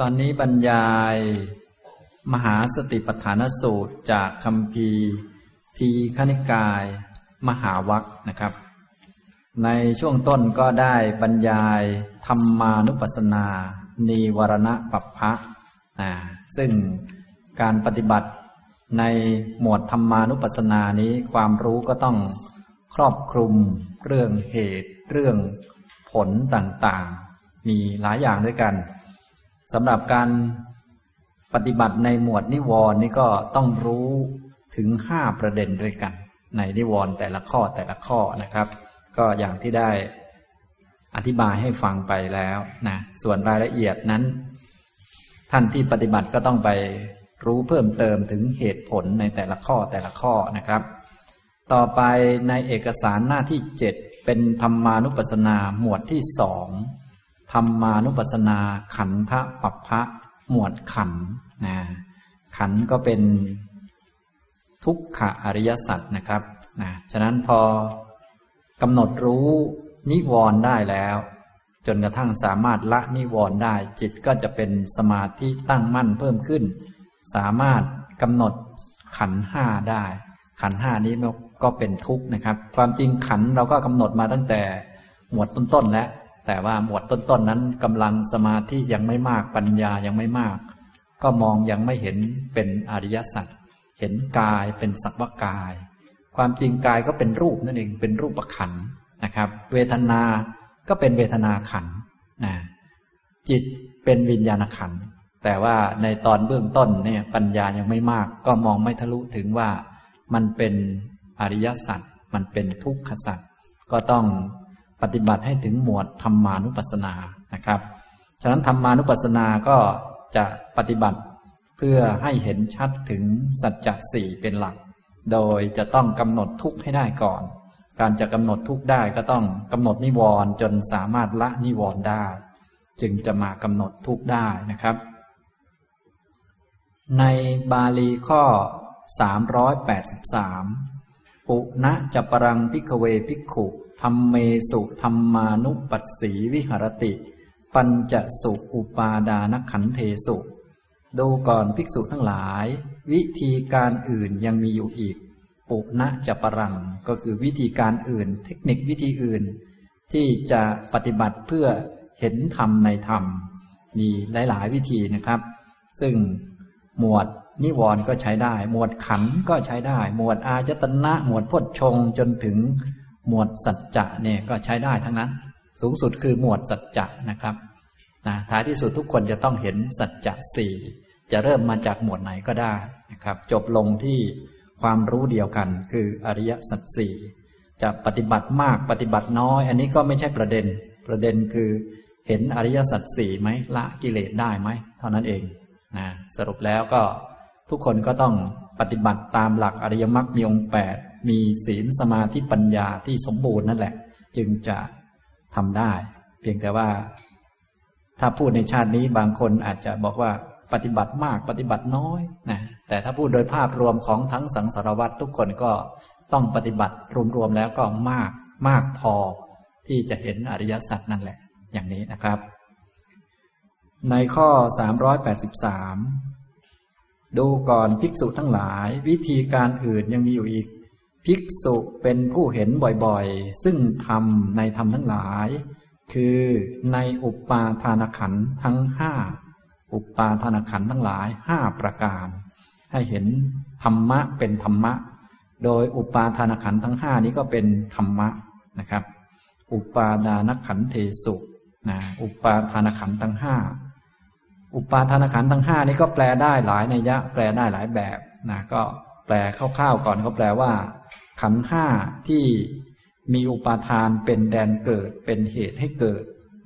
ตอนนี้บรรยาย มหาสติปัฏฐานสูตรจากคำพีทีคณิกาย มหาวัคนะครับ ในช่วงต้นก็ได้บรรยายธรรมานุปัสสนานีวรณะปัปพะนะซึ่งการปฏิบัติในหมวดธรรมานุปัสสนานี้ความรู้ก็ต้องครอบคลุมเรื่องเหตุ เรื่องผลต่างๆ มีหลายอย่างด้วยกัน สำหรับการปฏิบัติในหมวดนิวรณ์นี่ก็ต้องรู้ถึงห้าประเด็นด้วยกัน ในนิวรณ์แต่ละข้อแต่ละข้อนะครับ ก็อย่างที่ได้อธิบายให้ฟังไปแล้วนะส่วนรายละเอียดนั้น ท่านที่ปฏิบัติก็ต้องไปรู้เพิ่มเติมถึงเหตุผลในแต่ละข้อแต่ละข้อนะครับ ต่อไปในเอกสารหน้าที่เจ็ดเป็นธรรมานุปัสสนาหมวดที่สอง ธรรมานุปัสสนาขันธปัปพะหมวดขันนะขันก็เป็นทุกขะอริยสัจนะครับนะฉะนั้นพอกำหนดรู้นิวรณ์ได้แล้ว จนกระทั่งสามารถละนิวรณ์ได้ จิตก็จะเป็นสมาธิตั้งมั่นเพิ่มขึ้น สามารถกำหนดขันห้าได้ ขันห้านี้ก็เป็นทุกข์นะครับ ความจริงขันเราก็กำหนดมาตั้งแต่หมวดต้นๆแล้ว แต่ว่าหมวดต้นๆนนั้นกำลังสมาธิยังไม่มากปัญญายังไม่มาก ก็มองยังไม่เห็นเป็นอริยสัจเห็นกายเป็นสักวกาย ความจริงกายก็เป็นรูปนั่นเองเป็นรูปขันนะครับ เวทนาก็เป็นเวทนาขันนะจิตเป็นวิญญาณขันแต่ว่าในตอนเบื้องต้นเนี่ยปัญญายังไม่มาก ก็มองไม่ทะลุถึงว่ามันเป็นอริยสัจมันเป็นทุกขสัจก็ต้อง ปฏิบัติให้ถึงหมวดธรรมานุปัสสนานะครับ ฉะนั้นธรรมานุปัสสนาก็จะปฏิบัติเพื่อให้เห็นชัดถึงสัจจะสี่เป็นหลัก โดยจะต้องกำหนดทุกข์ให้ได้ก่อน การจะกำหนดทุกข์ได้ก็ต้องกำหนดนิวรณ์จนสามารถละนิวรณ์ได้ จึงจะมากำหนดทุกข์ได้นะครับ ในบาลีข้อ 383 ปุณะจะปรังพิกเวพิกขุธรรมเมสุธรรมานุปัสสีวิหรติ ปัญจสุอุปาดานขันเทสุ ดูก่อนภิกษุทั้งหลาย วิธีการอื่นยังมีอยู่อีก ปุณะจะปรังก็คือวิธีการอื่น เทคนิควิธีอื่น ที่จะปฏิบัติเพื่อเห็นธรรมในธรรม มีหลาย ๆ วิธีนะครับ ซึ่งหมวด นิวรณ์ก็ใช้ได้ หมวดขันก็ใช้ได้ หมวดอาจตนะ หมวดพจชงจนถึงหมวดสัจจะเนี่ยก็ใช้ได้ทั้งนั้น สูงสุดคือหมวดสัจจะนะครับนะท้ายที่สุดทุกคนจะต้องเห็นสัจจะสี่จะเริ่มมาจากหมวดไหนก็ได้นะครับ จบลงที่ความรู้เดียวกันคืออริยสัจสี่จะปฏิบัติมากปฏิบัติน้อย อันนี้ก็ไม่ใช่ประเด็น ประเด็นคือเห็นอริยสัจสี่ไหมละกิเลสได้ไหมเท่านั้นเองนะสรุปแล้วก็ ทุกคนก็ต้องปฏิบัติตามหลักอริยมรรคมีองค์แปดมีศีลสมาธิปัญญาที่สมบูรณ์นั่นแหละ จึงจะทำได้ เพียงแต่ว่า ถ้าพูดในชาตินี้บางคนอาจจะบอกว่าปฏิบัติมากปฏิบัติน้อยนะแต่ถ้าพูดโดยภาพรวมของทั้งสังสารวัตรทุกคนก็ต้องปฏิบัติรวมๆแล้วก็มากมากพอที่จะเห็นอริยสัจนั่นแหละ อย่างนี้นะครับ ในข้อ 383 ดูก่อนภิกษุทั้งหลาย วิธีการอื่นยังมีอยู่อีก ภิกษุเป็นผู้เห็นบ่อยๆ ซึ่งธรรมในธรรมทั้งหลาย คือในอุปาทานขันทั้งห้าอุปาทานขันทั้งหลายห้าประการ ให้เห็นธรรมะเป็นธรรมะ โดยอุปาทานขันทั้งห้านี้ก็เป็นธรรมะนะครับ อุปาดานขันเทสุนะอุปาทานขันทั้งห้า อุปาทานขันทั้งห้านี้ก็แปลได้หลายในยะ แปลได้หลายแบบนะก็แปลคร่าวๆก่อนเขาแปลว่า ขันห้าที่มีอุปาทานเป็นแดนเกิดเป็นเหตุให้เกิด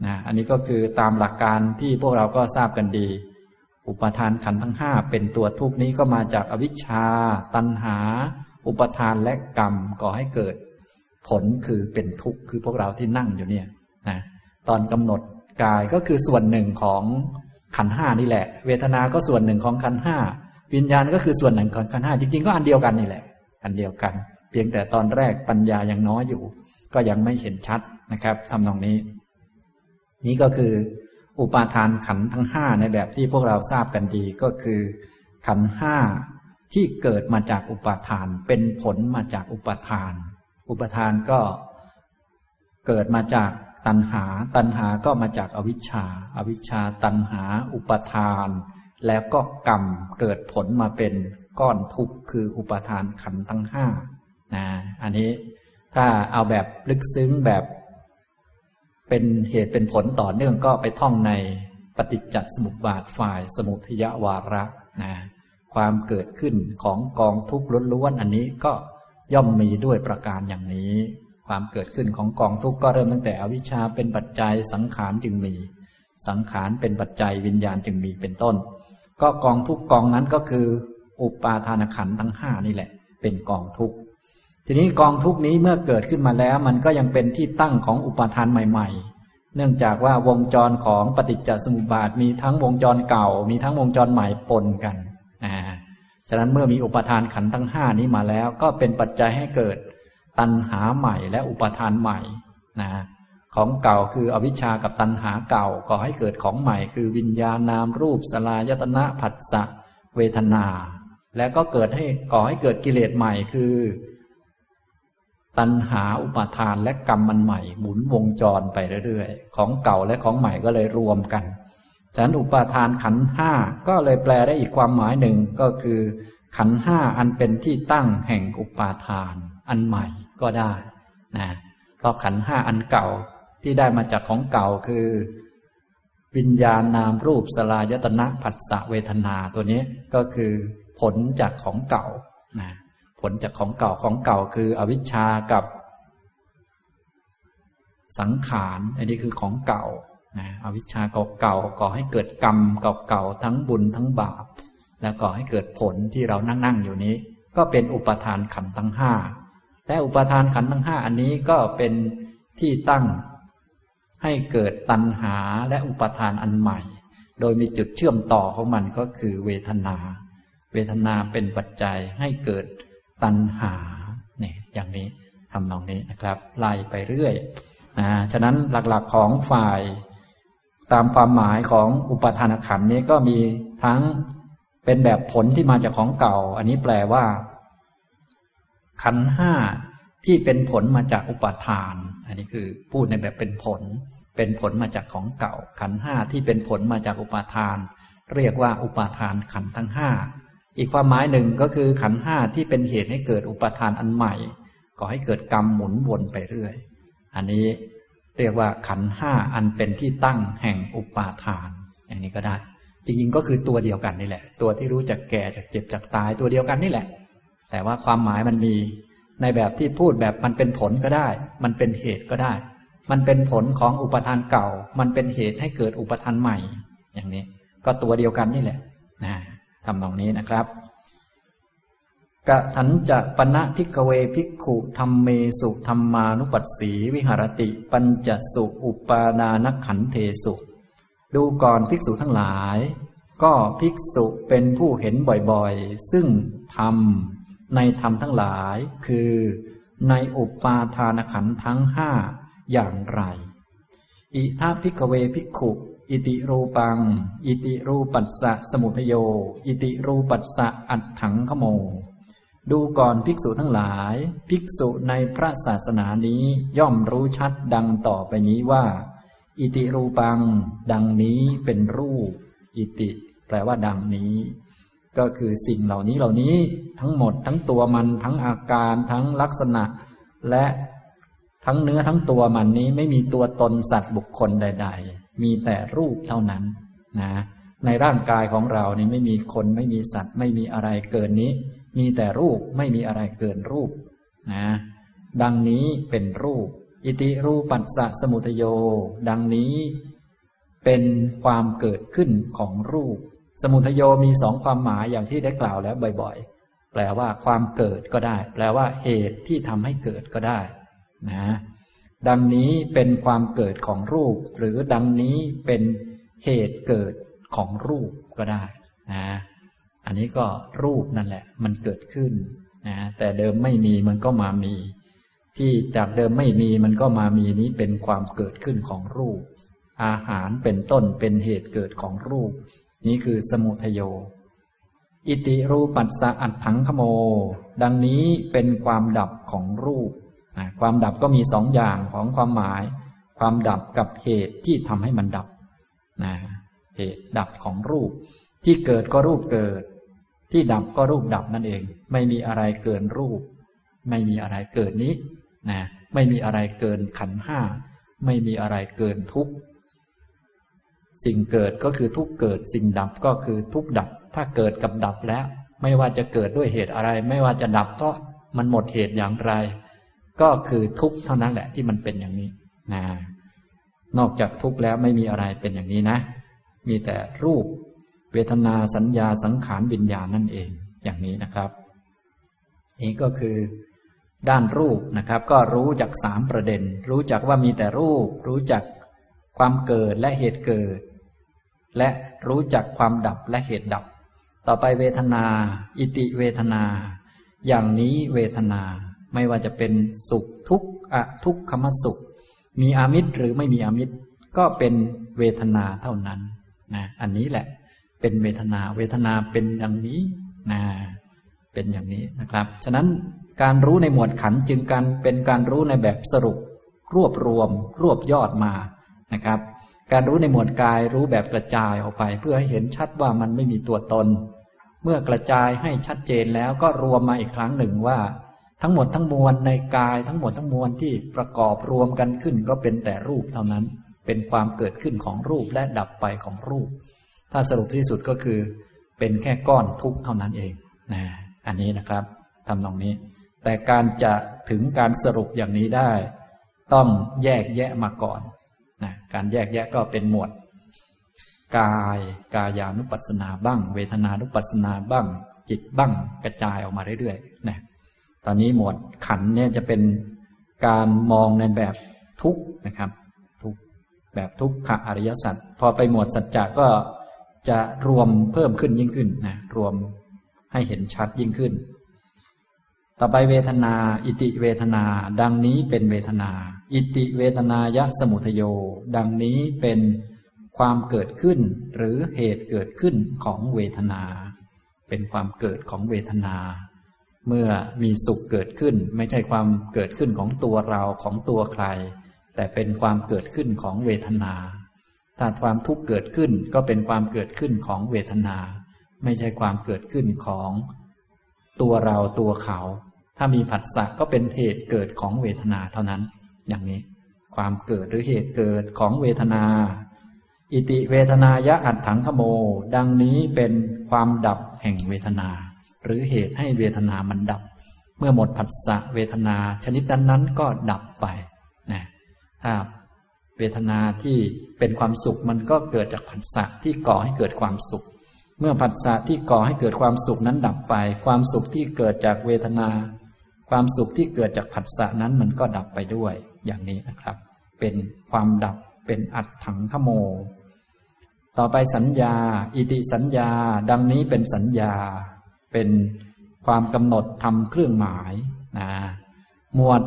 นะอันนี้ก็คือตามหลักการที่พวกเราก็ทราบกันดี อุปทานขันทั้งห้าเป็นตัวทุกนี้ก็มาจากอวิชชา ตัณหา อุปทานและกรรมก่อให้เกิด ผลคือเป็นทุกข์คือพวกเราที่นั่งอยู่เนี่ยนะตอนกำหนดกายก็คือส่วนหนึ่งของ ขันห้านี่แหละ เวทนา ก็ส่วนหนึ่งของขันห้าวิญญาณก็คือส่วนหนึ่งของขันห้าจริง ๆ ก็อันเดียวกันนี่แหละ อันเดียวกัน เพียงแต่ตอนแรกปัญญายังน้อยอยู่ ก็ยังไม่เห็นชัดนะครับทำตรงนี้ นี้ก็คือ อุปาทานขันทั้งห้าในแบบที่พวกเราทราบกันดีก็คือ ขันห้าที่เกิดมาจากอุปาทาน เป็นผลมาจากอุปาทาน อุปาทานก็เกิดมาจาก ตัณหา ตัณหาก็มาจากอวิชชาอาวิชชาตัณหาอุปทาน แล้วก็กรรมเกิดผลมาเป็นก้อนทุกข์คืออุปทานขันธ์ทั้งห้านะอันนี้ถ้าเอาแบบลึกซึ้งแบบเป็นเหตุเป็นผลต่อเนื่องก็ไปท่องในปฏิจจสมุปบาทฝ่ายสมุทยวาระนะความเกิดขึ้นของกองทุกข์ล้วนๆอันนี้ก็ย่อมมีด้วยประการอย่างนี้ ความเกิดขึ้นของกองทุกข์ก็เริ่มตั้งแต่อวิชชาเป็นปัจจัยสังขารจึงมี สังขารเป็นปัจจัยวิญญาณจึงมีเป็นต้น ก็กองทุกกองนั้นก็คือ อุปาทานขันธ์ทั้งห้านี่แหละ เป็นกองทุกข์ทีนี้กองทุกนี้เมื่อเกิดขึ้นมาแล้ว มันก็ยังเป็นที่ตั้งของอุปาทานใหม่ ๆ เนื่องจากว่าวงจรของปฏิจจสมุปบาทมีทั้งวงจรเก่า มีทั้งวงจรใหม่ปนกันนะฉะนั้นเมื่อมีอุปทานขันทั้งห้านี้มาแล้ว ก็เป็นปัจจัยให้เกิด ตัณหาใหม่และอุปทานใหม่นะของเก่าคืออวิชชากับตัณหาเก่าก่อให้เกิดของใหม่ คือวิญญาณนามรูปสลายตนะผัสสะเวทนา และก็เกิดให้ก่อให้เกิดกิเลสใหม่คือ ตัณหาอุปาทานและกรรมมันใหม่ หมุนวงจรไปเรื่อยๆ ของเก่าและของใหม่ก็เลยรวมกันฉะนั้นอุปาทานขันห้าก็เลยแปลได้อีกความหมายหนึ่งก็คือ ขันห้าอันเป็นที่ตั้งแห่งอุปาทานอันใหม่ ก็ได้นะเพราะขันห้าอันเก่าที่ได้มาจากของเก่าคือ วิญญาณนามรูปสลายตนะผัสสะเวทนาตัวนี้ก็คือผลจากของเก่านะผลจากของเก่าของเก่าคืออวิชชากับ สังขารอันนี้คือของเก่านะอวิชชาเก่าๆก่อให้เกิดกรรมเก่าๆทั้งบุญทั้งบาป แล้วก่อให้เกิดผลที่เรานั่งๆอยู่นี้ ก็เป็นอุปทานขันธ์ทั้งห้า และอุปทานขันธ์ทั้งห้าอันนี้ก็เป็นที่ตั้งให้เกิดตัณหาและอุปทานอันใหม่ โดยมีจุดเชื่อมต่อของมันก็คือเวทนา เวทนาเป็นปัจจัยให้เกิดตัณหาเนี่ยอย่างนี้ทำนองนี้นะครับ ไล่ไปเรื่อยนะฉะนั้นหลักๆของฝ่าย ตามความหมายของอุปทานขันนี้ก็มีทั้งเป็นแบบผลที่มาจากของเก่า อันนี้แปลว่า ขันห้าที่เป็นผลมาจากอุปทาน อันนี้คือพูดในแบบเป็นผล เป็นผลมาจากของเก่า ขันห้าที่เป็นผลมาจากอุปทาน เรียกว่าอุปทานขันทั้งห้าอีกความหมายหนึ่งก็คือขันห้าที่เป็นเหตุให้เกิดอุปทานอันใหม่ก่อให้เกิดกรรมหมุนวนไปเรื่อย อันนี้เรียกว่าขันห้าอันเป็นที่ตั้งแห่งอุปาทาน อย่างนี้ก็ได้ จริงๆก็คือตัวเดียวกันนี่แหละ ตัวที่รู้จักแก่จากเจ็บจากตายตัวเดียวกันนี่แหละ แต่ว่าความหมายมันมีในแบบที่พูดแบบมันเป็นผลก็ได้ มันเป็นเหตุก็ได้ มันเป็นผลของอุปทานเก่า มันเป็นเหตุให้เกิดอุปทานใหม่ อย่างนี้ ก็ตัวเดียวกันนี่แหละนะทำนองนี้นะครับกะถันจะปณะพิกเวพิกขุธรรมเมสุธรรมานุปัสสีวิหารติ ปัญจสุอุปาดานขันเทสุ ดูก่อนภิกษุทั้งหลาย ก็ภิกษุเป็นผู้เห็นบ่อยๆ ซึ่งธรรม ในธรรมทั้งหลาย คือในอุปาทานขันทั้งห้าอย่างไร อิทัพิกเวพิกขุอิติรูปัง อิติรูปัสสะสมุทโย อิติรูปัสสะอัตถังขโม ดูก่อนภิกษุทั้งหลาย ภิกษุในพระศาสนานี้ย่อมรู้ชัดดังต่อไปนี้ว่า อิติรูปัง ดังนี้เป็นรูป อิติ แปลว่าดังนี้ ก็คือสิ่งเหล่านี้เหล่านี้ทั้งหมดทั้งตัวมันทั้งอาการทั้งลักษณะ และทั้งเนื้อทั้งตัวมันนี้ไม่มีตัวตนสัตว์บุคคลใด ๆ มีแต่รูปเท่านั้นนะในร่างกายของเรานี่ไม่มีคนไม่มีสัตว์ ไม่มีอะไรเกินนี้ มีแต่รูปไม่มีอะไรเกินรูปนะดังนี้เป็นรูป อิติรูปัสสะสมุทโย ดังนี้เป็นความเกิดขึ้นของรูป สมุทโยมีสองความหมายอย่างที่ได้กล่าวแล้วบ่อยๆ แปลว่าความเกิดก็ได้ แปลว่าเหตุที่ทำให้เกิดก็ได้นะดังนี้เป็นความเกิดของรูป หรือดังนี้เป็นเหตุเกิดของรูปก็ได้นะอันนี้ก็รูปนั่นแหละ มันเกิดขึ้นนะแต่เดิมไม่มีมันก็มามี ที่จากเดิมไม่มีมันก็มามีนี้เป็นความเกิดขึ้นของรูป อาหารเป็นต้นเป็นเหตุเกิดของรูป นี้คือสมุทโย อิติรูปัสสะอัตถังขโม ดังนี้เป็นความดับของรูป ความดับก็มีสองอย่างของความหมาย ความดับกับเหตุที่ทำให้มันดับนะเหตุดับของรูป ที่เกิดก็รูปเกิด ที่ดับก็รูปดับนั่นเอง ไม่มีอะไรเกินรูป ไม่มีอะไรเกินนี้นะไม่มีอะไรเกินขันห้า ไม่มีอะไรเกินทุก สิ่งเกิดก็คือทุกเกิด สิ่งดับก็คือทุกดับ ถ้าเกิดกับดับแล้ว ไม่ว่าจะเกิดด้วยเหตุอะไร ไม่ว่าจะดับก็มันหมดเหตุอย่างไร ก็คือทุกเท่านั้นแหละที่มันเป็นอย่างนี้นะนอกจากทุกแล้วไม่มีอะไรเป็นอย่างนี้นะ มีแต่รูป เวทนาสัญญาสังขารวิญญาณนั่นเองอย่างนี้นะครับ นี้ก็คือด้านรูปนะครับ ก็รู้จากสามประเด็น รู้จักว่ามีแต่รูป รู้จักความเกิดและเหตุเกิด และรู้จักความดับและเหตุดับ ต่อไปเวทนา อิติเวทนา อย่างนี้เวทนา ไม่ว่าจะเป็นสุขทุกข์อทุกขมสุข มีอามิตรหรือไม่มีอามิตร ก็เป็นเวทนาเท่านั้นนะอันนี้แหละเป็นเวทนา เวทนาเป็นอย่างนี้นะเป็นอย่างนี้นะครับ ฉะนั้นการรู้ในหมวดขันจึงการเป็นการรู้ในแบบสรุป รวบรวม รวบยอดมานะครับ การรู้ในหมวดกายรู้แบบกระจายออกไป เพื่อให้เห็นชัดว่ามันไม่มีตัวตน เมื่อกระจายให้ชัดเจนแล้วก็รวมมาอีกครั้งหนึ่งว่า ทั้งหมดทั้งมวลในกายทั้งหมดทั้งมวลที่ประกอบรวมกันขึ้นก็เป็นแต่รูปเท่านั้น เป็นความเกิดขึ้นของรูปและดับไปของรูป ถ้าสรุปที่สุดก็คือ เป็นแค่ก้อนทุกเท่านั้นเองนะอันนี้นะครับทำตรงนี้ แต่การจะถึงการสรุปอย่างนี้ได้ ต้องแยกแยะมาก่อน นะการแยกแยะก็เป็นหมวด กายกายานุปัสสนาบ้าง เวทนานุปัสสนาบ้าง จิตบ้างกระจายออกมาเรื่อยๆนะตอนนี้หมวดขันเนี่ยจะเป็นการมองในแบบทุกนะครับทุกแบบทุกขะอริยสัจพอไปหมวดสัจจะก็จะรวมเพิ่มขึ้นยิ่งขึ้นนะรวมให้เห็นชัดยิ่งขึ้น ต่อไปเวทนา อิติเวทนา ดังนี้เป็นเวทนา อิติเวทนายะสมุทโย ดังนี้เป็นความเกิดขึ้น หรือเหตุเกิดขึ้นของเวทนา เป็นความเกิดของเวทนา เมื่อมีสุขเกิดขึ้น ไม่ใช่ความเกิดขึ้นของตัวเราของตัวใคร แต่เป็นความเกิดขึ้นของเวทนา ถ้าความทุกข์เกิดขึ้นก็เป็นความเกิดขึ้นของเวทนา ไม่ใช่ความเกิดขึ้นของตัวเราตัวเขา ถ้ามีผัสสะก็เป็นเหตุเกิดของเวทนาเท่านั้น อย่างนี้ ความเกิดหรือเหตุเกิดของเวทนา อิติเวทนายะอัดถังขโม ดังนี้เป็นความดับแห่งเวทนา หรือเหตุให้เวทนามันดับ เมื่อหมดผัสสะเวทนาชนิดนั้นๆก็ดับไปนะถ้าเวทนาที่เป็นความสุขมันก็เกิดจากผัสสะที่ก่อให้เกิดความสุข เมื่อผัสสะที่ก่อให้เกิดความสุขนั้นดับไป ความสุขที่เกิดจากเวทนา ความสุขที่เกิดจากผัสสะนั้นมันก็ดับไปด้วยอย่างนี้นะครับ เป็นความดับเป็นอัดถังขโม ต่อไปสัญญา อิติสัญญา ดังนี้เป็นสัญญา เป็นความกำหนดทำเครื่องหมายนะหมวด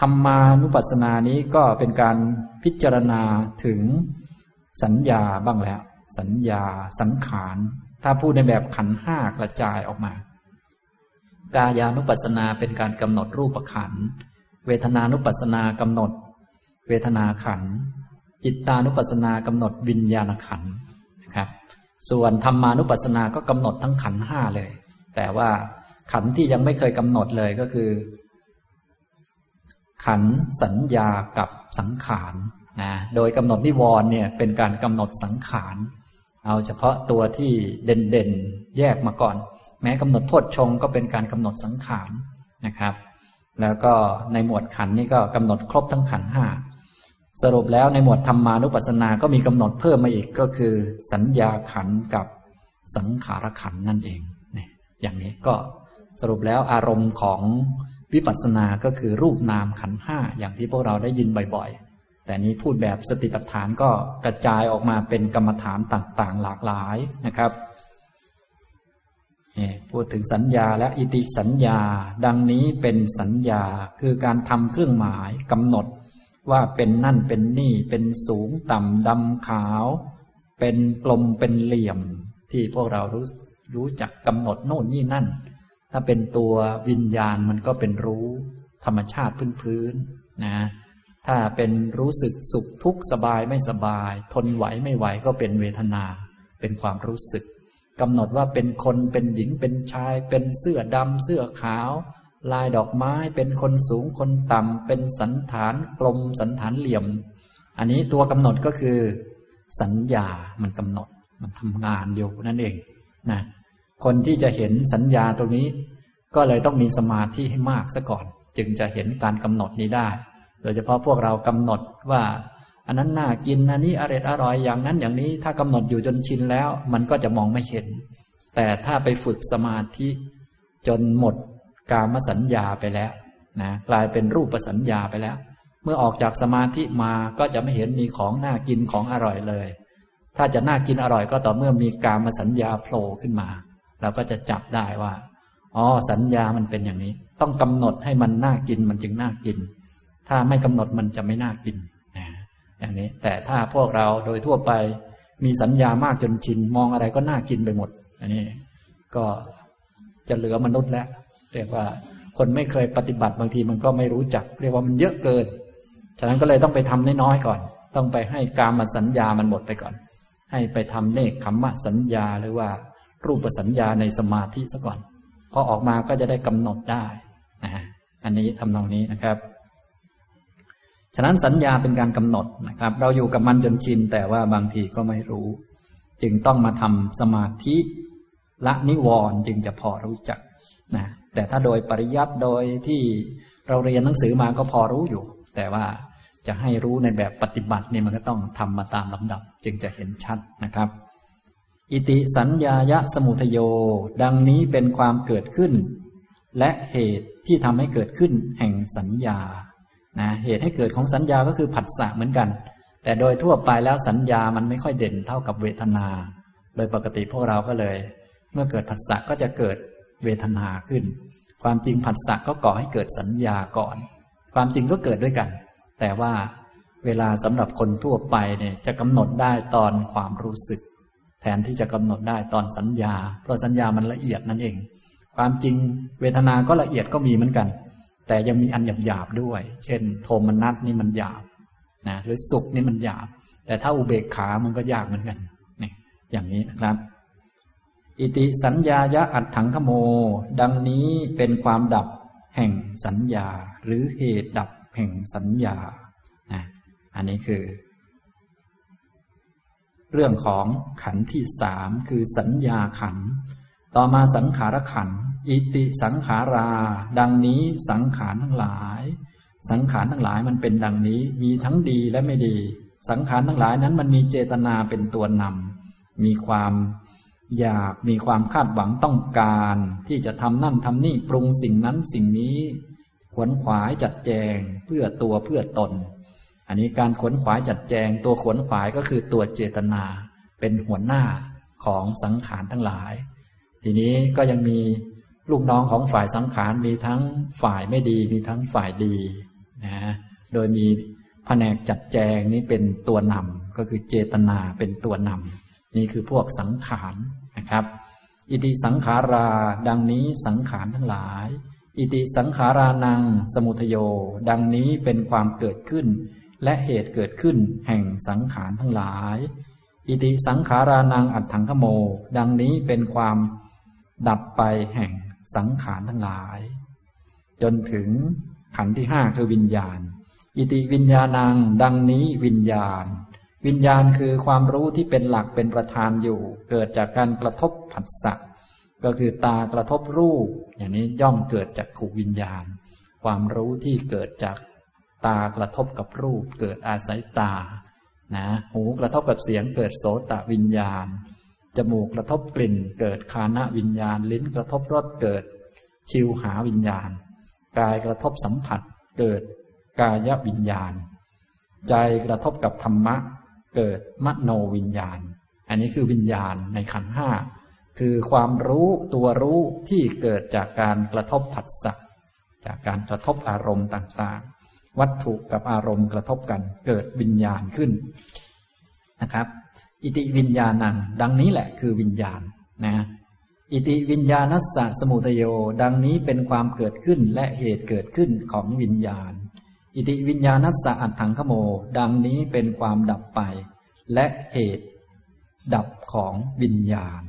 ธรรมานุปัสสนานี้ก็เป็นการพิจารณาถึงสัญญาบ้างแล้ว สัญญาสังขาร ถ้าพูดในแบบขันห้ากระจายออกมา กายานุปัสสนาเป็นการกำหนดรูปขัน เวทนานุปัสสนากำหนด เวทนาขัน จิตานุปัสสนากำหนดวิญญาณขันนะครับ ส่วนธรรมานุปัสสนาก็กำหนดทั้งขันห้าเลย แต่ว่าขันที่ยังไม่เคยกำหนดเลยก็คือ ขันสัญญากับสังขารนะโดยกำหนดนิวรณ์เนี่ยเป็นการกำหนดสังขาร เอาเฉพาะตัวที่เด่นๆแยกมาก่อน แม้กำหนดโพชฌงก็เป็นการกำหนดสังขารนะครับ แล้วก็ในหมวดขันนี่ก็กำหนดครบทั้งขันห้าสรุปแล้วในหมวดธรรมานุปัสสนาก็มีกำหนดเพิ่มมาอีกก็คือ สัญญาขันกับสังขารขันนั่นเองเนี่ยอย่างนี้ก็สรุปแล้วอารมณ์ของวิปัสสนาก็คือรูปนามขันห้าอย่างที่พวกเราได้ยินบ่อยๆ แต่นี้พูดแบบสติปัฏฐานก็กระจายออกมาเป็นกรรมฐานต่างๆ หลากหลายนะครับ พูดถึงสัญญาและอิติสัญญา ดังนี้เป็นสัญญาคือการทำเครื่องหมายกำหนด ว่าเป็นนั่นเป็นนี่เป็นสูงต่ำดำขาว เป็นกลมเป็นเหลี่ยม ที่พวกเรารู้รู้จักกำหนดโน่นนี่นั่น ถ้าเป็นตัววิญญาณมันก็เป็นรู้ ธรรมชาติพื้นๆนะ ถ้าเป็นรู้สึกสุขทุกข์สบายไม่สบาย ทนไหวไม่ไหวก็เป็นเวทนา เป็นความรู้สึก กำหนดว่าเป็นคนเป็นหญิงเป็นชาย เป็นเสื้อดำเสื้อขาว ลายดอกไม้เป็นคนสูงคนต่ำเป็นสันฐานกลมสันฐานเหลี่ยม อันนี้ตัวกำหนดก็คือ สัญญามันกำหนดมันทำงานอยู่นั่นเองนะคนที่จะเห็นสัญญาตรงนี้ ก็เลยต้องมีสมาธิให้มากซะก่อน จึงจะเห็นการกำหนดนี้ได้ โดยเฉพาะพวกเรากำหนดว่า อันนั้นน่ากินอันนี้อร่อยอร่อยอย่างนั้นอย่างนี้ถ้ากำหนดอยู่จนชินแล้ว มันก็จะมองไม่เห็น แต่ถ้าไปฝึกสมาธิจนหมดกามสัญญาไปแล้วนะกลายเป็นรูปสัญญาไปแล้ว เมื่อออกจากสมาธิมาก็จะไม่เห็นมีของน่ากินของอร่อยเลย ถ้าจะน่ากินอร่อยก็ต่อเมื่อมีกามสัญญาโผล่ขึ้นมาเราก็จะจับได้ว่าอ๋อสัญญามันเป็นอย่างนี้ ต้องกำหนดให้มันน่ากินมันจึงน่ากิน ถ้าไม่กำหนดมันจะไม่น่ากิน อย่างนี้ แต่ถ้าพวกเราโดยทั่วไปมีสัญญามากจนชิน มองอะไรก็น่ากินไปหมด อันนี้ก็จะเหลือมนุษย์แล้วเรียกว่าคนไม่เคยปฏิบัติบางทีมันก็ไม่รู้จัก เรียกว่ามันเยอะเกิน ฉะนั้นก็เลยต้องไปทำน้อยๆก่อน ต้องไปให้การมาสัญญามันหมดไปก่อน ให้ไปทำเนคขมมะสัญญาหรือว่ารูปสัญญาในสมาธิซะก่อนพอออกมาก็จะได้กำหนดได้นะอันนี้ทำนองนี้นะครับ ฉะนั้นสัญญาเป็นการกำหนดนะครับ เราอยู่กับมันจนชิน แต่ว่าบางทีก็ไม่รู้ จึงต้องมาทำสมาธิละนิวรณ์จึงจะพอรู้จักนะแต่ถ้าโดยปริยัติโดยที่เราเรียนหนังสือมาก็พอรู้อยู่ แต่ว่าจะให้รู้ในแบบปฏิบัตินี่มันก็ต้องทำมาตามลำดับ จึงจะเห็นชัดนะครับ อิติสัญญายะสมุทโย ดังนี้เป็นความเกิดขึ้น และเหตุที่ทำให้เกิดขึ้นแห่งสัญญา นะเหตุให้เกิดของสัญญาก็คือผัสสะเหมือนกัน แต่โดยทั่วไปแล้วสัญญามันไม่ค่อยเด่นเท่ากับเวทนา โดยปกติพวกเราก็เลย เมื่อเกิดผัสสะก็จะเกิดเวทนาขึ้น ความจริงผัสสะก็ก่อให้เกิดสัญญาก่อน ความจริงก็เกิดด้วยกัน แต่ว่าเวลาสำหรับคนทั่วไปเนี่ยจะกำหนดได้ตอนความรู้สึก แทนที่จะกำหนดได้ตอนสัญญา เพราะสัญญามันละเอียดนั่นเอง ความจริงเวทนาก็ละเอียดก็มีเหมือนกัน แต่ยังมีอันหยาบหยาบด้วย เช่น โทมนัสนี่มันหยาบนะหรือสุขนี่มันหยาบ แต่ถ้าอุเบกขามันก็ยากเหมือนกันนี่อย่างนี้นะครับ อิติสัญญายะอัดถังขโม ดังนี้เป็นความดับแห่งสัญญา หรือเหตุดับแห่งสัญญานะอันนี้คือ เรื่องของขันที่สามคือสัญญาขัน ต่อมาสังขารขัน อิติสังขารา ดังนี้สังขารทั้งหลาย สังขารทั้งหลายมันเป็นดังนี้ มีทั้งดีและไม่ดี สังขารทั้งหลายนั้นมันมีเจตนาเป็นตัวนำมีความอยากมีความคาดหวังต้องการ ที่จะทำนั่นทำนี่ปรุงสิ่งนั้นสิ่งนี้ขวนขวายจัดแจงเพื่อตัวเพื่อตน อันนี้การขวนขวายจัดแจง ตัวขวนขวายก็คือตัวเจตนา เป็นหัวหน้าของสังขารทั้งหลาย ทีนี้ก็ยังมี ลูกน้องของฝ่ายสังขารมีทั้งฝ่ายไม่ดีมีทั้งฝ่ายดีนะโดยมีแผนกจัดแจงนี้เป็นตัวนำก็คือเจตนาเป็นตัวนำนี่คือพวกสังขารนะครับ อิติสังขาราดังนี้สังขารทั้งหลาย อิติสังขารานัง สมุทโย ดังนี้เป็นความเกิดขึ้น และเหตุเกิดขึ้นแห่งสังขารทั้งหลาย อิติสังขารานังอัตถังขโม ดังนี้เป็นความดับไปแห่ง สังขารทั้งหลาย จนถึงขันธ์ที่ห้าคือวิญญาณ อิติวิญญาณัง ดังนี้วิญญาณ วิญญาณคือความรู้ที่เป็นหลักเป็นประธานอยู่ เกิดจากการกระทบผัสสะก็คือตากระทบรูป อย่างนี้ย่อมเกิดจากขูวิญญาณ ความรู้ที่เกิดจากตากระทบกับรูป เกิดอาศัยตานะหูกระทบกับเสียงเกิดโสตวิญญาณ จมูกกระทบกลิ่น เกิดคานะวิญญาณ ลิ้นกระทบรสเกิด ชิวหาวิญญาณ กายกระทบสัมผัส เกิดกายวิญญาณ ใจกระทบกับธรรมะ เกิดมโนวิญญาณ อันนี้คือวิญญาณในขันห้าคือความรู้ตัวรู้ที่เกิดจากการกระทบผัสสะจากการกระทบอารมณ์ต่างๆ วัตถุกับอารมณ์กระทบกันเกิดวิญญาณขึ้นนะครับ อิติวิญญาณัง ดังนี้แหละคือวิญญาณนะอิติวิญญาณัสสะสมุทโย ดังนี้เป็นความเกิดขึ้นและเหตุเกิดขึ้นของวิญญาณ อิติวิญญาณัสสะอัตถังขโม ดังนี้เป็นความดับไป และเหตุดับของวิญญาณ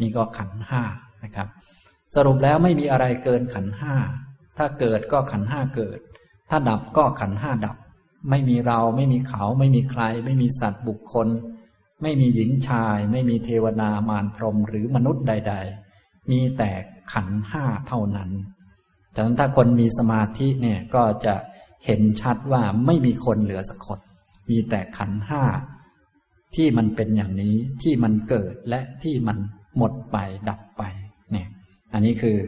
นี่ก็ขันห้านะครับ สรุปแล้วไม่มีอะไรเกินขันห้าถ้าเกิดก็ขันห้าเกิด ถ้าดับก็ขันห้าดับ ไม่มีเราไม่มีเขาไม่มีใคร ไม่มีสัตว์บุคคล ไม่มีหญิงชาย ไม่มีเทวดามารพรหมหรือมนุษย์ใด ๆ มีแต่ขันห้าเท่านั้นฉะนั้นถ้าคนมีสมาธิเนี่ยก็จะเห็นชัดว่าไม่มีคนเหลือสักคน มีแต่ขันห้าที่มันเป็นอย่างนี้ที่มันเกิดและที่มันหมดไปดับไปเนี่ยอันนี้คือ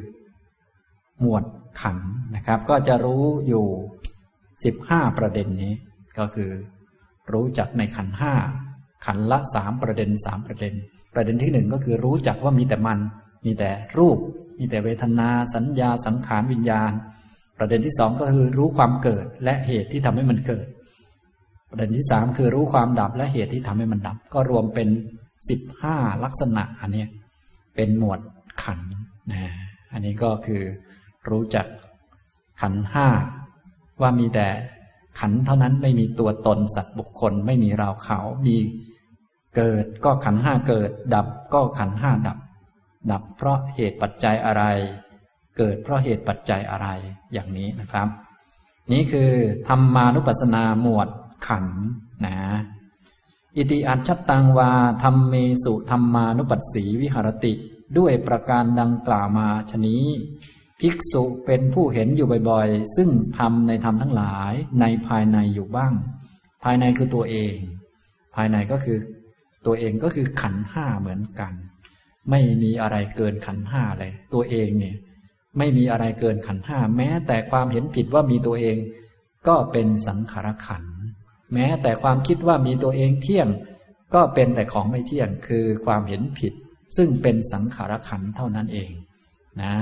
หมวดขันนะครับ ก็จะรู้อยู่สิบห้าประเด็นนี้ ก็คือ รู้จักในขันห้า ขันละสามประเด็นสามประเด็น ประเด็นที่หนึ่งก็คือรู้จักว่ามีแต่มัน มีแต่รูป มีแต่เวทนา สัญญาสังขารวิญญาณ ประเด็นที่สองก็คือรู้ความเกิดและเหตุที่ทำให้มันเกิด ประเด็นที่สามคือรู้ความดับและเหตุที่ทำให้มันดับ ก็รวมเป็นสิบห้าลักษณะอันนี้เป็นหมวดขันนะอันนี้ก็คือรู้จักขันห้าว่ามีแต่ ขันเท่านั้นไม่มีตัวตนสัตว์บุคคลไม่มีเราเขา มีเกิดก็ขันห้าเกิด ดับก็ขันห้าดับ ดับเพราะเหตุปัจจัยอะไร เกิดเพราะเหตุปัจจัยอะไรอย่างนี้นะครับ นี้คือธรรมานุปัสสนาหมวดขันนะอิติอัจฉตังวาธรรมเมสุธรรมานุปัสสีวิหรติ ด้วยประการดังกล่าวมาชนี้ ภิกษุเป็นผู้เห็นอยู่บ่อยๆ ซึ่งทำในธรรมทั้งหลายในภายในอยู่บ้าง ภายในคือตัวเอง ภายในก็คือ ตัวเองก็คือขันห้าเหมือนกัน ไม่มีอะไรเกินขันห้าเลย ตัวเองเนี่ยไม่มีอะไรเกินขันห้าแม้แต่ความเห็นผิดว่ามีตัวเอง ก็เป็นสังขารขัน แม้แต่ความคิดว่ามีตัวเองเที่ยง ก็เป็นแต่ของไม่เที่ยงคือความเห็นผิด ซึ่งเป็นสังขารขันเท่านั้นเอง นะ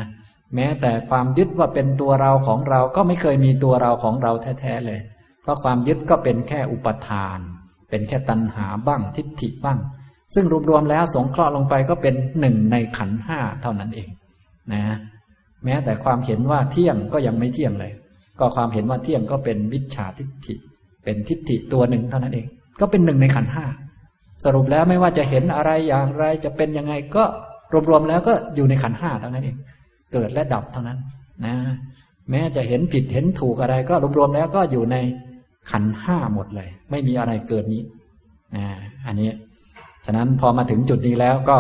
แม้แต่ความยึดว่าเป็นตัวเราของเราก็ไม่เคยมีตัวเราของเราแท้ๆเลย เพราะความยึดก็เป็นแค่อุปทาน เป็นแค่ตัณหาบ้างทิฏฐิบ้าง ซึ่งรวมๆแล้วสงเคราะห์ลงไปก็เป็นหนึ่งในขันห้าเท่านั้นเอง นะ แม้แต่ความเห็นว่าเที่ยงก็ยังไม่เที่ยงเลย ก็ความเห็นว่าเที่ยงก็เป็นวิชาทิฏฐิ เป็นทิฏฐิตัวหนึ่งเท่านั้นเอง ก็เป็นหนึ่งในขันห้าสรุปแล้วไม่ว่าจะเห็นอะไรอย่างไรจะเป็นยังไงก็รวมๆแล้วก็อยู่ในขันห้าเท่านั้นเอง เกิดและดับเท่านั้นนะ แม้จะเห็นผิดเห็นถูกอะไร ก็รวมๆแล้วก็อยู่ในขันห้าหมดเลย ไม่มีอะไรเกินนี้นะอันนี้ ฉะนั้นพอมาถึงจุดนี้แล้วก็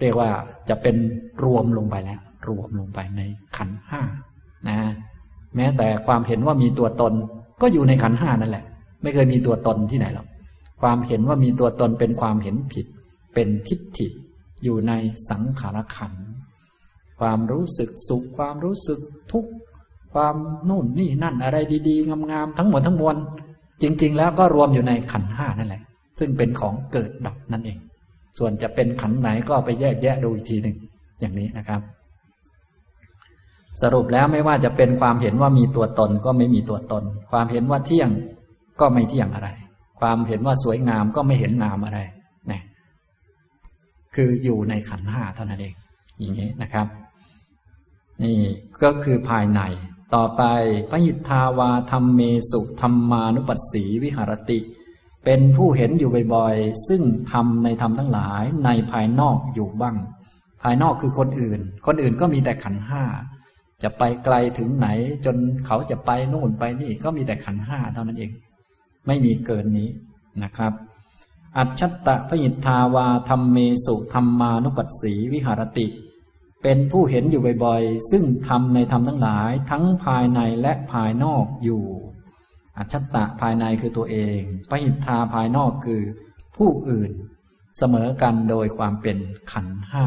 เรียกว่าจะเป็นรวมลงไปแล้ว รวมลงไปในขันห้านะ แม้แต่ความเห็นว่ามีตัวตน ก็อยู่ในขันห้านั่นแหละ ไม่เคยมีตัวตนที่ไหนหรอกความเห็นว่ามีตัวตนเป็นความเห็นผิด เป็นทิฏฐิอยู่ในสังขารขัน ความรู้สึกสุข ความรู้สึกทุกข์ความนู่นนี่นั่นอะไรดีๆ งามๆทั้งหมดทั้งมวลจริง ๆ แล้วก็รวมอยู่ในขันห้านั่นแหละ ซึ่งเป็นของเกิดดับนั่นเอง ส่วนจะเป็นขันไหนก็ไปแยกแยะดูอีกทีหนึ่งอย่างนี้นะครับ สรุปแล้วไม่ว่าจะเป็นความเห็นว่ามีตัวตนก็ไม่มีตัวตน ความเห็นว่าเที่ยงก็ไม่เที่ยงอะไร ความเห็นว่าสวยงามก็ไม่เห็นงามอะไรนะคืออยู่ในขันห้าเท่านั้นเอง อย่างนี้นะครับ นี่ก็คือภายใน ต่อไปพระหิทธาวาธรรมเมสุธรรมานุปัสสีวิหารติ เป็นผู้เห็นอยู่บ่อยๆ ซึ่งทำในธรรมทั้งหลายในภายนอกอยู่บ้าง ภายนอกคือคนอื่น คนอื่นก็มีแต่ขันห้าจะไปไกลถึงไหนจนเขาจะไปนู่นไปนี่ก็มีแต่ขันห้าเท่านั้นเอง ไม่มีเกินนี้นะครับ อัจฉตะพยิทธาวาธรรมเมสุธรรมานุปัสสีวิหารติ เป็นผู้เห็นอยู่บ่อยๆ ซึ่งทำในธรรมทั้งหลายทั้งภายในและภายนอกอยู่ อัจฉตะภายในคือตัวเองพหิทธาภายนอกคือผู้อื่น เสมอกันโดยความเป็นขันห้า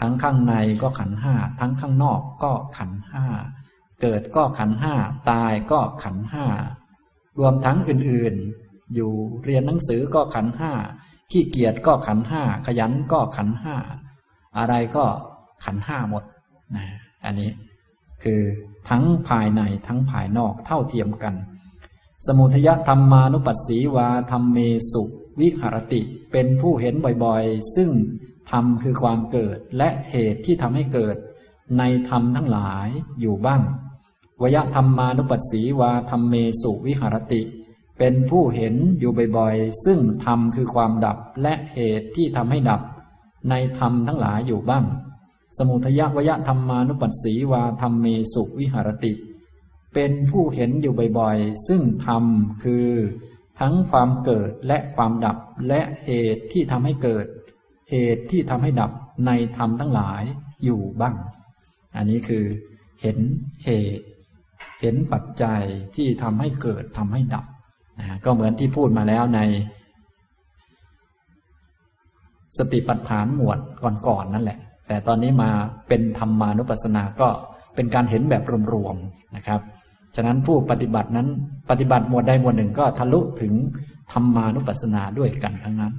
ทั้งข้างในก็ขันห้า ทั้งข้างนอกก็ขันห้า เกิดก็ขันห้า ตายก็ขันห้า รวมทั้งอื่นๆ อยู่เรียนหนังสือก็ขันห้า ขี้เกียจก็ขันห้า ขยันก็ขันห้า อะไรก็ ขันห้าหมดนะอันนี้คือทั้งภายในทั้งภายนอกเท่าเทียมกัน สมุทยธรรมานุปัสสีวาธรรมเมสุวิหรติเป็นผู้เห็นบ่อยๆ ซึ่งธรรมคือความเกิดและเหตุที่ทำให้เกิด ในธรรมทั้งหลายอยู่บ้างวยธรรมานุปัสสีวาธรรมเมสุวิหรติ เป็นผู้เห็นอยู่บ่อยๆ ซึ่งธรรมคือความดับและเหตุที่ทำให้ดับ ในธรรมทั้งหลายอยู่บ้าง สมุทยวยธรรมานุปัสสีวาธรรมเมสุวิหรติ เป็นผู้เห็นอยู่บ่อยๆ ซึ่งธรรมคือ ทั้งความเกิดและความดับและเหตุที่ทำให้เกิด เหตุที่ทำให้ดับในธรรมทั้งหลายอยู่บ้าง อันนี้คือ เห็นเหตุ เห็นปัจจัยที่ทำให้เกิดทำให้ดับนะก็เหมือนที่พูดมาแล้วใน สติปัฏฐานหมวดก่อนๆนนั่นแหละ แต่ตอนนี้มาเป็นธรรมานุปัสสนาก็เป็นการเห็นแบบรวมๆนะครับ ฉะนั้นผู้ปฏิบัตินั้นปฏิบัติหมวดใดหมวดหนึ่งก็ทะลุถึงธรรมานุปัสสนาด้วยกันทั้งนั้น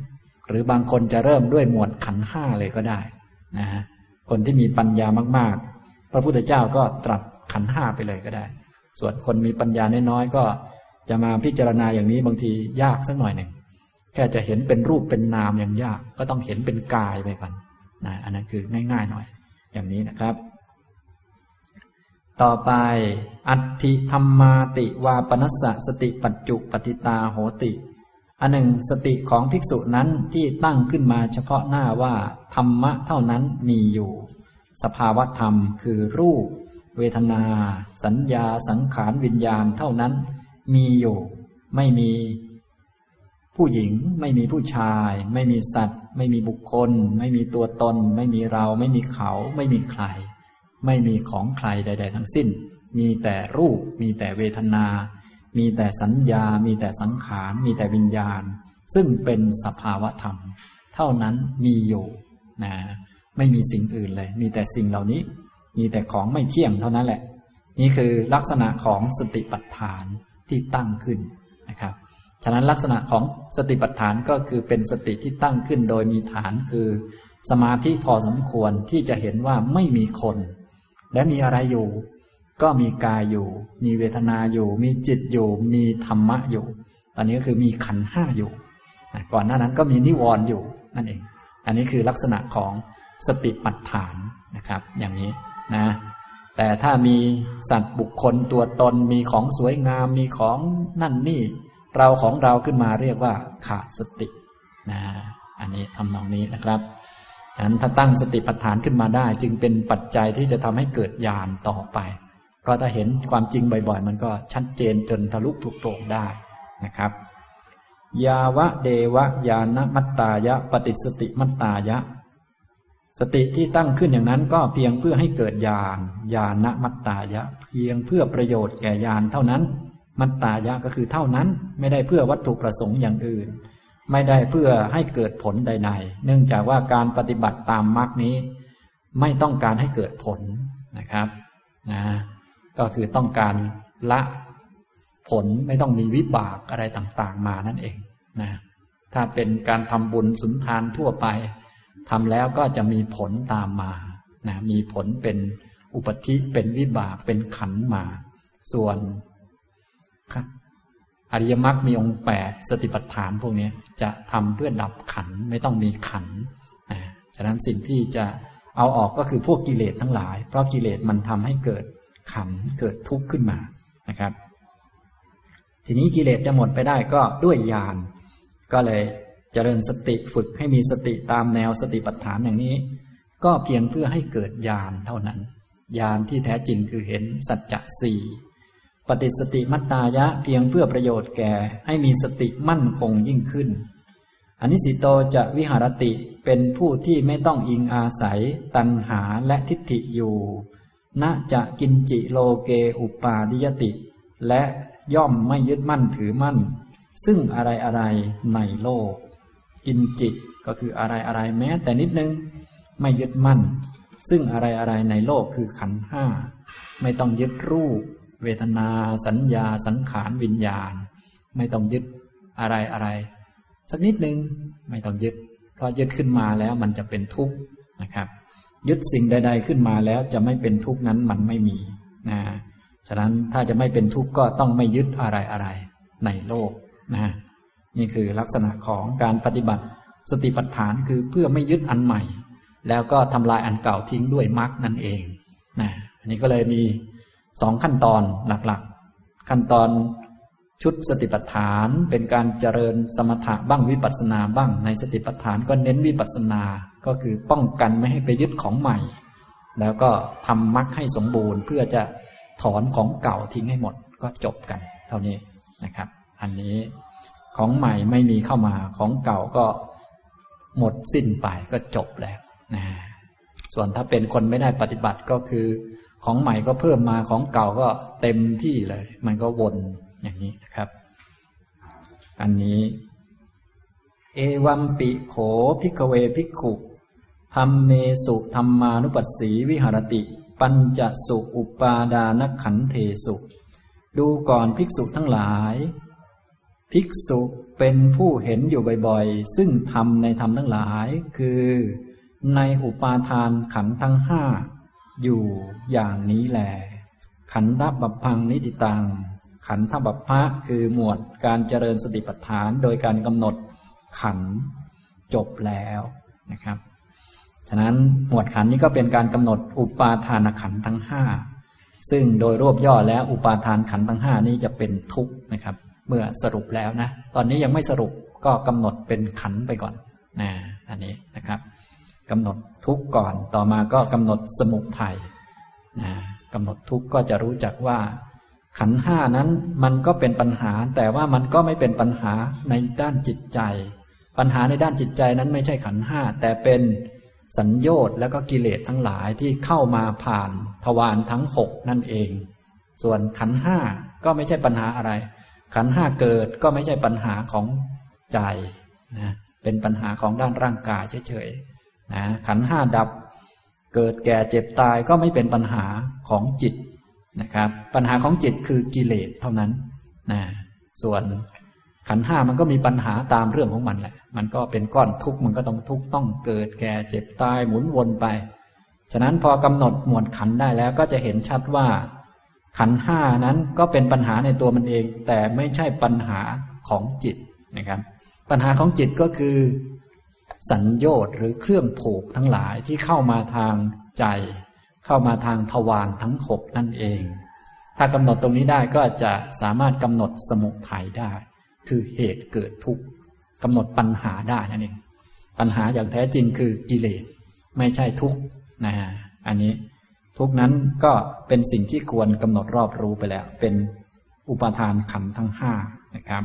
หรือบางคนจะเริ่มด้วยหมวดขันห้าเลยก็ได้นะฮะคนที่มีปัญญามากๆ พระพุทธเจ้าก็ตรัสขันห้าไปเลยก็ได้ ส่วนคนมีปัญญาน้อยๆก็จะมาพิจารณาอย่างนี้บางทียากสักหน่อยหนึ่งแค่จะเห็นเป็นรูปเป็นนามอย่างยาก ก็ต้องเห็นเป็นกายไปก่อน นะอันนั้นคือง่ายๆหน่อย อย่างนี้นะครับ ต่อไป อัติธรรมาติวาปนัสสะสติปัจจุปฏิตาโหติอันหนึ่งสติของภิกษุนั้นที่ตั้งขึ้นมาเฉพาะหน้าว่า ธรรมะเท่านั้นมีอยู่ สภาวธรรมคือรูป เวทนา สัญญาสังขารวิญญาณเท่านั้น มีอยู่ ไม่มี ผู้หญิงไม่มีผู้ชาย ไม่มีสัตว์ ไม่มีบุคคล ไม่มีตัวตน ไม่มีเรา ไม่มีเขา ไม่มีใคร ไม่มีของใครใด ๆ ทั้งสิ้น มีแต่รูป มีแต่เวทนา มีแต่สัญญา มีแต่สังขาร มีแต่วิญญาณ ซึ่งเป็นสภาวะธรรม เท่านั้นมีอยู่นะไม่มีสิ่งอื่นเลย มีแต่สิ่งเหล่านี้ มีแต่ของไม่เที่ยงเท่านั้นแหละ นี่คือลักษณะของสติปัฏฐานที่ตั้งขึ้นนะครับ ฉะนั้นลักษณะของสติปัฏฐานก็คือเป็นสติที่ตั้งขึ้นโดยมีฐานคือ สมาธิพอสมควรที่จะเห็นว่าไม่มีคน และมีอะไรอยู่ ก็มีกายอยู่ มีเวทนาอยู่ มีจิตอยู่ มีธรรมะอยู่ ตอนนี้ก็คือมีขันห้าอยู่ก่อนหน้านั้นก็มีนิวรณ์อยู่นั่นเอง อันนี้คือลักษณะของสติปัฏฐานนะครับ อย่างนี้นะ แต่ถ้ามีสัตว์บุคคลตัวตนมีของสวยงามมีของนั่นนี่ เราของเราขึ้นมาเรียกว่าขาดสตินะอันนี้ทำนองนี้นะครับฉะนั้นถ้าตั้งสติปัฏฐานขึ้นมาได้ จึงเป็นปัจจัยที่จะทำให้เกิดญาณต่อไป เพราะถ้าเห็นความจริงบ่อยๆ มันก็ชัดเจนจนทะลุปลุกโปร่งได้นะครับ ยาวะเดวะยานมัตตายะ ปฏิสติมัตตายะ สติที่ตั้งขึ้นอย่างนั้นก็เพียงเพื่อให้เกิดญาณญาณมัตตายะ เพียงเพื่อประโยชน์แก่ญาณเท่านั้น มัตตายะก็คือเท่านั้นไม่ได้เพื่อวัตถุประสงค์อย่างอื่น ไม่ได้เพื่อให้เกิดผลใด ๆ เนื่องจากว่าการปฏิบัติตามมรรคนี้ ไม่ต้องการให้เกิดผลนะครับนะก็คือต้องการละผลไม่ต้องมีวิบากอะไรต่างๆ มานั่นเองนะถ้าเป็นการทำบุญสุนทานทั่วไปทำแล้วก็จะมีผลตามมานะมีผลเป็นอุปธิเป็นวิบากเป็นขันมา ส่วน อริยมรรคมีองค์แปดสติปัฏฐานพวกนี้จะทำเพื่อดับขันไม่ต้องมีขันนะฉะนั้นสิ่งที่จะเอาออกก็คือพวกกิเลสทั้งหลาย เพราะกิเลสมันทำให้เกิดขันเกิดทุกข์ขึ้นมานะครับ ทีนี้กิเลสจะหมดไปได้ก็ด้วยญาณก็เลยเจริญสติฝึกให้มีสติตามแนวสติปัฏฐานอย่างนี้ ก็เพียงเพื่อให้เกิดญาณเท่านั้นญาณที่แท้จริงคือเห็นสัจจะสี่ ปฏิสติมัตตายะเพียงเพื่อประโยชน์แก่ให้มีสติมั่นคงยิ่งขึ้นอนิสิโตจะวิหารติเป็นผู้ที่ไม่ต้องอิงอาศัย ตัณหาและทิฏฐิอยู่ณจะกินจิโลเกอุปาดิยติ และย่อมไม่ยึดมั่นถือมั่น ซึ่งอะไรอะไรในโลก กินจิตก็คืออะไรอะไรแม้แต่นิดนึง ไม่ยึดมั่น ซึ่งอะไรอะไรในโลกคือขันห้า ไม่ต้องยึดรูป เวทนา สัญญา สังขารวิญญาณ ไม่ต้องยึดอะไรอะไร สักนิดนึงไม่ต้องยึด เพราะยึดขึ้นมาแล้วมันจะเป็นทุกข์นะครับ ยึดสิ่งใด ๆขึ้นมาแล้วจะไม่เป็นทุกข์นั้นมันไม่มีนะฉะนั้นถ้าจะไม่เป็นทุกข์ก็ต้องไม่ยึดอะไรอะไรในโลกนะนี่คือลักษณะของการปฏิบัติสติปัฏฐานคือเพื่อไม่ยึดอันใหม่ แล้วก็ทำลายอันเก่าทิ้งด้วยมรรคนั่นเองนะอันนี้ก็เลยมี สองขั้นตอนหลักๆ ขั้นตอนชุดสติปัฏฐานเป็นการเจริญสมถะบ้างวิปัสสนาบ้างในสติปัฏฐานก็เน้นวิปัสสนาก็คือป้องกันไม่ให้ไปยึดของใหม่ แล้วก็ทำมรรคให้สมบูรณ์เพื่อจะถอนของเก่าทิ้งให้หมดก็จบกัน เท่านี้นะครับ อันนี้ของใหม่ไม่มีเข้ามาของเก่าก็หมดสิ้นไปก็จบแล้วนะส่วนถ้าเป็นคนไม่ได้ปฏิบัติก็คือ ของใหม่ก็เพิ่มมาของเก่าก็เต็มที่เลย มันก็วนอย่างนี้นะครับ อันนี้ เอวัมปิโขพิกเวพิกขุธรรมเมสุธรรมานุปัสสีวิหารติ ปัญจสุอุปาดานขันเทสุ ดูก่อนภิกษุทั้งหลาย ภิกษุเป็นผู้เห็นอยู่บ่อยๆ ซึ่งธรรมในธรรมทั้งหลาย คือ ในอุปาทานขันทั้งห้า อยู่อย่างนี้แหลขันธบัพพังนิติตัง ขันธบัพพะคือหมวดการเจริญสติปัฏฐานโดยการกำหนดขันจบแล้วนะครับ ฉะนั้นหมวดขันนี้ก็เป็นการกำหนดอุปาทานขันทั้งห้าซึ่งโดยรวบย่อแล้วอุปาทานขันทั้งห้านี้จะเป็นทุกข์นะครับ เมื่อสรุปแล้วนะ ตอนนี้ยังไม่สรุปก็กำหนดเป็นขันไปก่อนนะอันนี้นะครับ กำหนดทุกข์ก่อน ต่อมาก็กำหนดสมุทัยนะกำหนดทุกข์ก็จะรู้จักว่า ขันห้านั้นมันก็เป็นปัญหา แต่ว่ามันก็ไม่เป็นปัญหาในด้านจิตใจ ปัญหาในด้านจิตใจนั้นไม่ใช่ขันห้าแต่เป็นสัญญชน์แล้วก็กิเลสทั้งหลายที่เข้ามาผ่านทวารทั้งหกนั่นเอง ส่วนขันห้าก็ไม่ใช่ปัญหาอะไร ขันห้าเกิดก็ไม่ใช่ปัญหาของใจนะเป็นปัญหาของด้านร่างกายเฉยๆ นะขันห้าดับ เกิดแก่เจ็บตายก็ไม่เป็นปัญหาของจิตนะครับ ปัญหาของจิตคือกิเลสเท่านั้นนะส่วนขันห้ามันก็มีปัญหาตามเรื่องของมันแหละ มันก็เป็นก้อนทุกข์มันก็ต้องทุกข์ต้องเกิดแก่เจ็บตายหมุนวนไป ฉะนั้นพอกำหนดหมวดขันได้แล้วก็จะเห็นชัดว่า ขันห้านั้นก็เป็นปัญหาในตัวมันเอง แต่ไม่ใช่ปัญหาของจิตนะครับ ปัญหาของจิตก็คือ สัญญชน์หรือเครื่องผูกทั้งหลายที่เข้ามาทางใจ เข้ามาทางทวารทั้งหกนั่นเอง ถ้ากำหนดตรงนี้ได้ก็จะสามารถกำหนดสมุทัยได้ คือเหตุเกิดทุกข์กำหนดปัญหาได้นั่นเอง ปัญหาอย่างแท้จริงคือกิเลสไม่ใช่ทุกข์นะอันนี้ทุกนั้นก็เป็นสิ่งที่ควรกำหนดรอบรู้ไปแล้ว เป็นอุปทานขันธ์ทั้งห้านะครับ